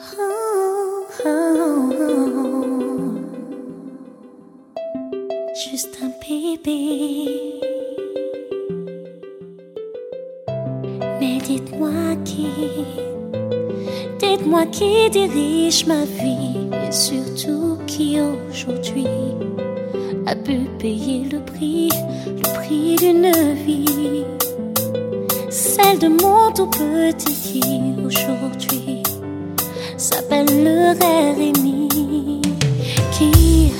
Oh. oh, oh, oh. Juste un bébé. Mais dites-moi qui, dites-moi qui dirige ma vie et surtout qui aujourd'hui a pu payer le prix, le prix d'une vie, celle de mon tout petit qui aujourd'hui S'appelle le Rémi, qui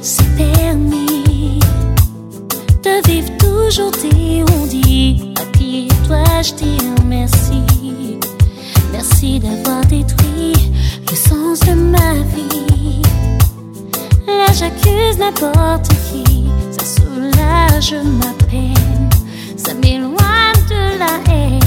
s'est permis de vivre toujours tes on dit. À qui dois-je dire merci? Merci d'avoir détruit le sens de ma vie. Là, j'accuse n'importe qui, ça soulage ma peine, ça m'éloigne de la haine.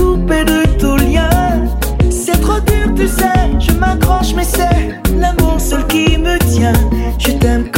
coupé de tout lien. C'est trop dur, tu sais, je m'accroche, mais c'est l'amour seul qui me tient. Je t'aime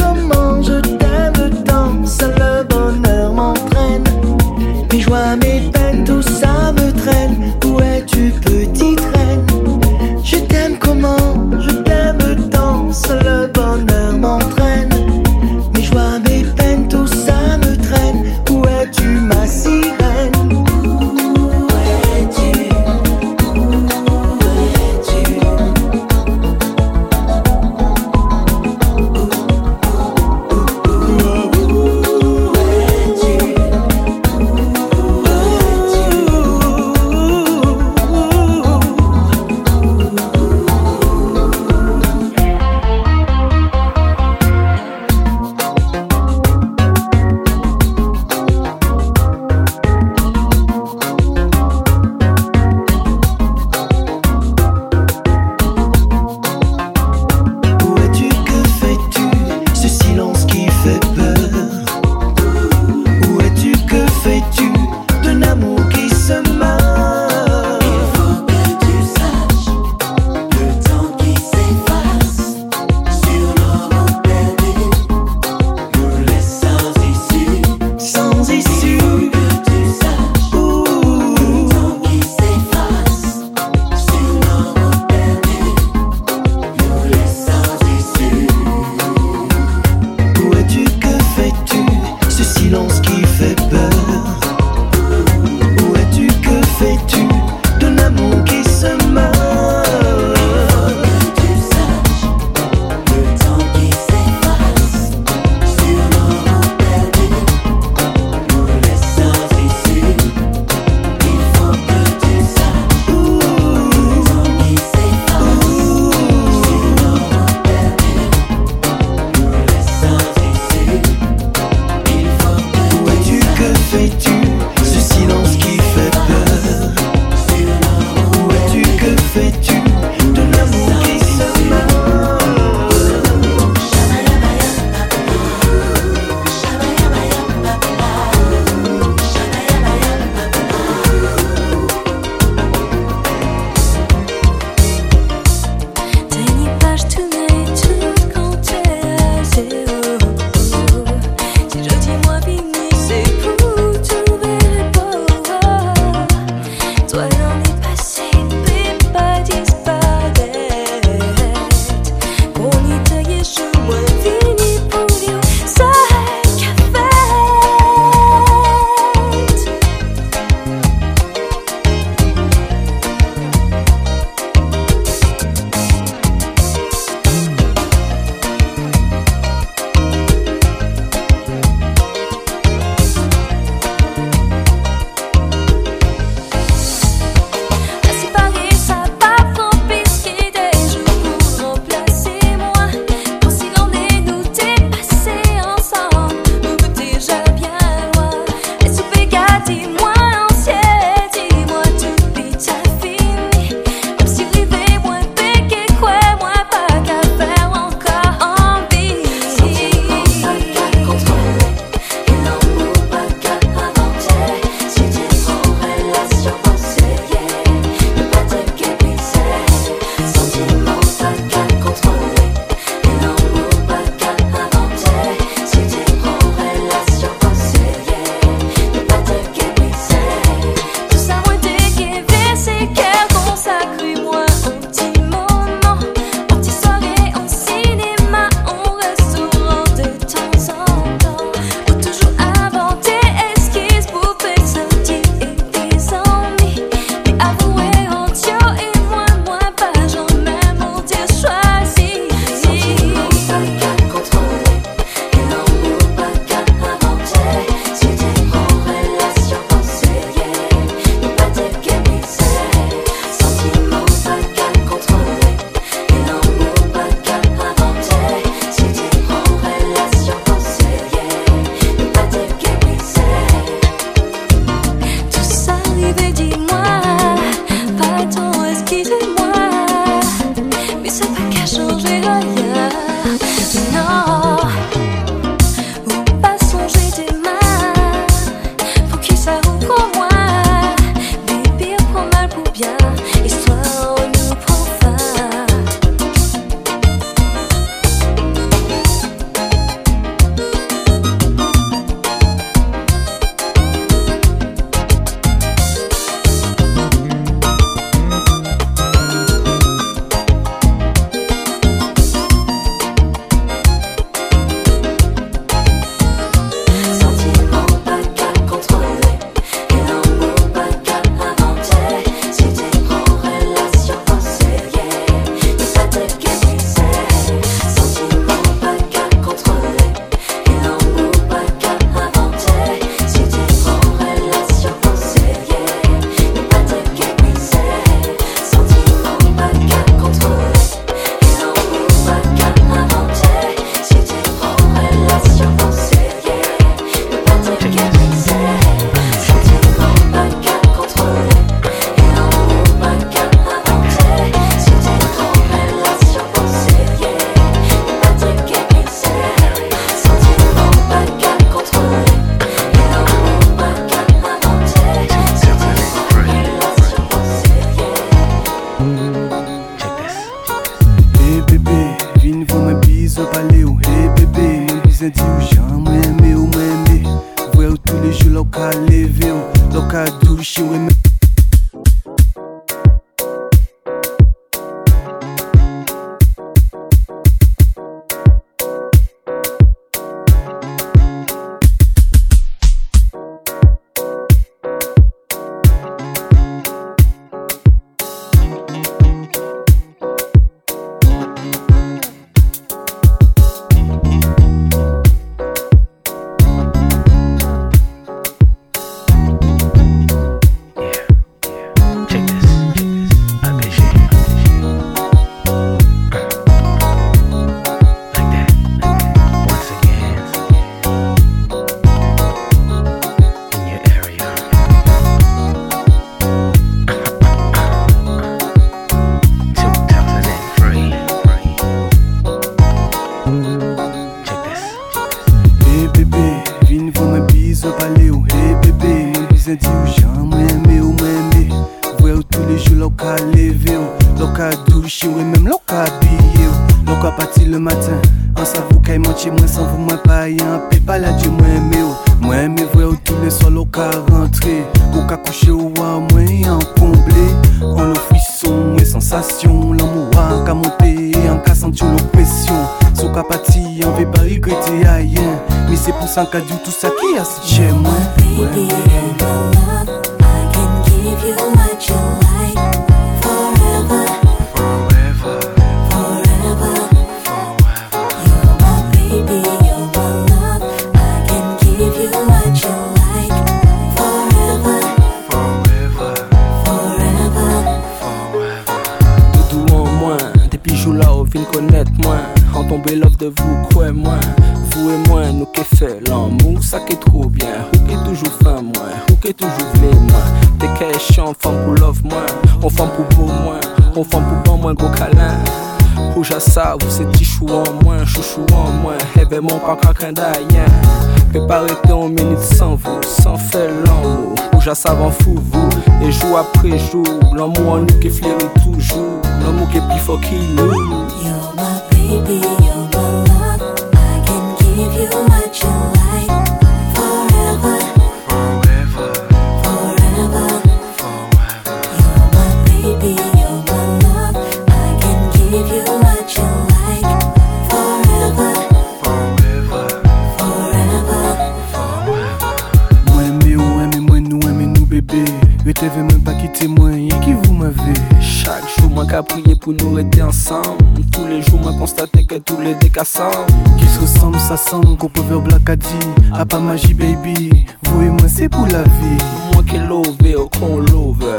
prié pour nous rester ensemble. Tous les jours, m'a constaté que tous les décassants qui se ressemblent, ça semble qu'on peut voir Black a dit. A pas magie, baby. Vous et moi, c'est pour la vie. Moi qui love, au con love.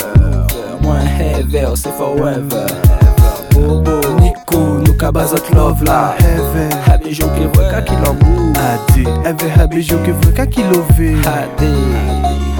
Moi, heaven, oh, c'est forever. Bobo, Nico, nous cabazot love là. Heaven, habijou qui veut qu'à qui l'embou. Adi, heaven, habijou qui veut qu'à qui love. Adi.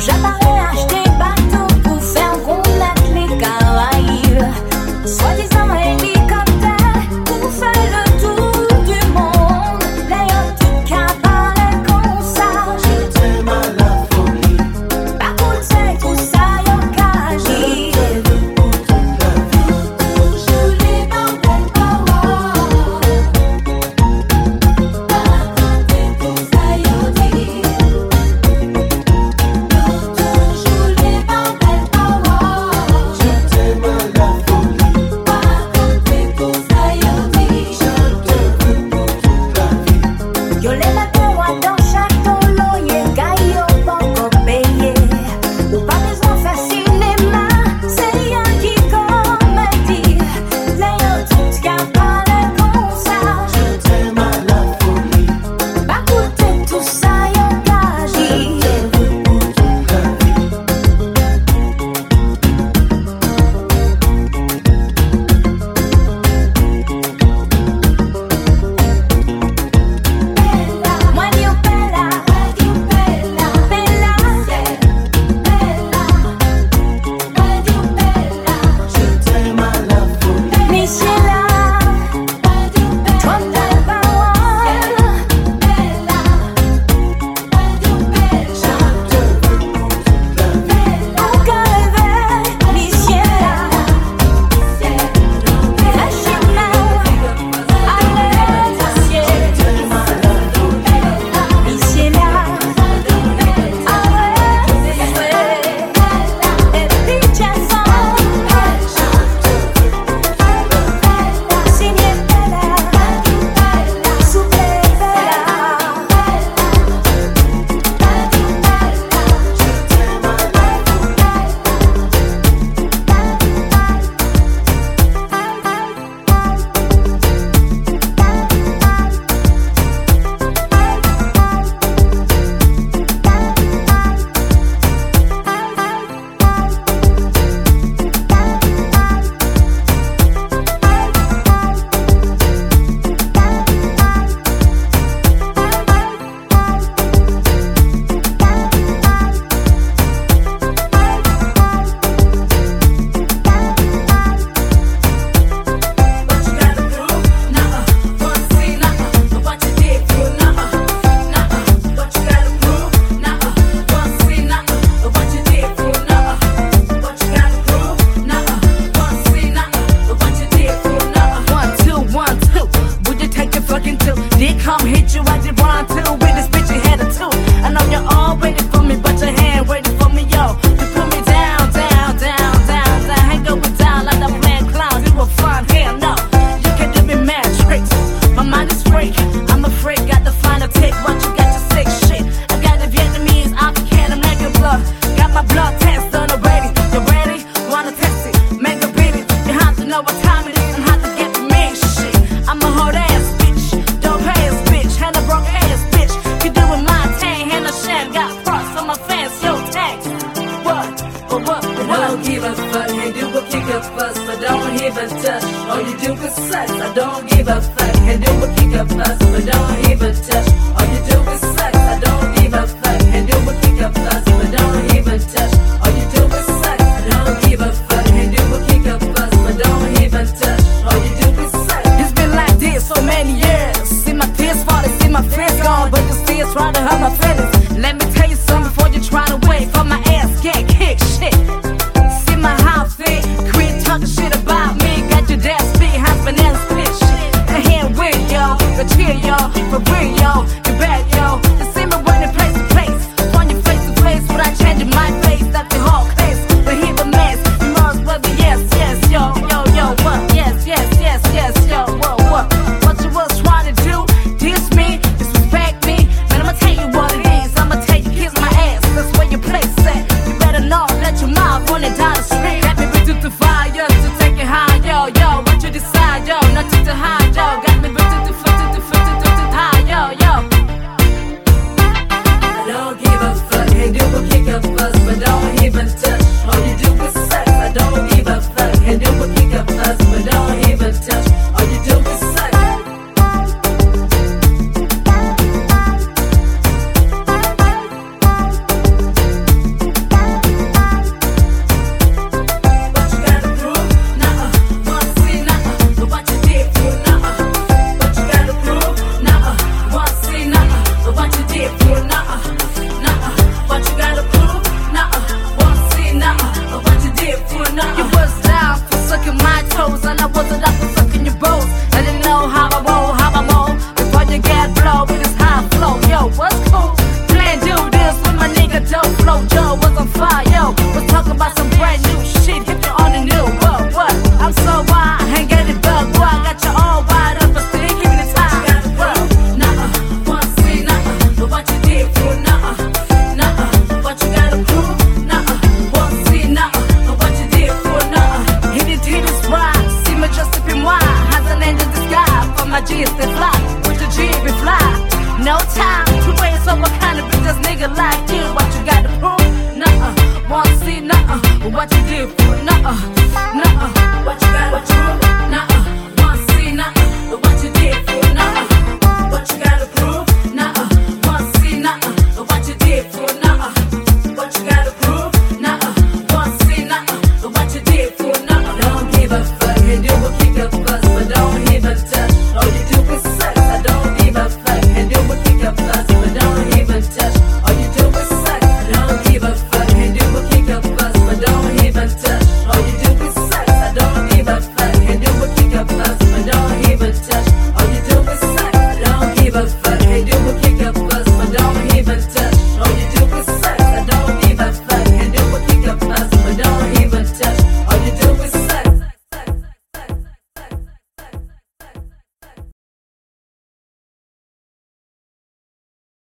já tá reagindo.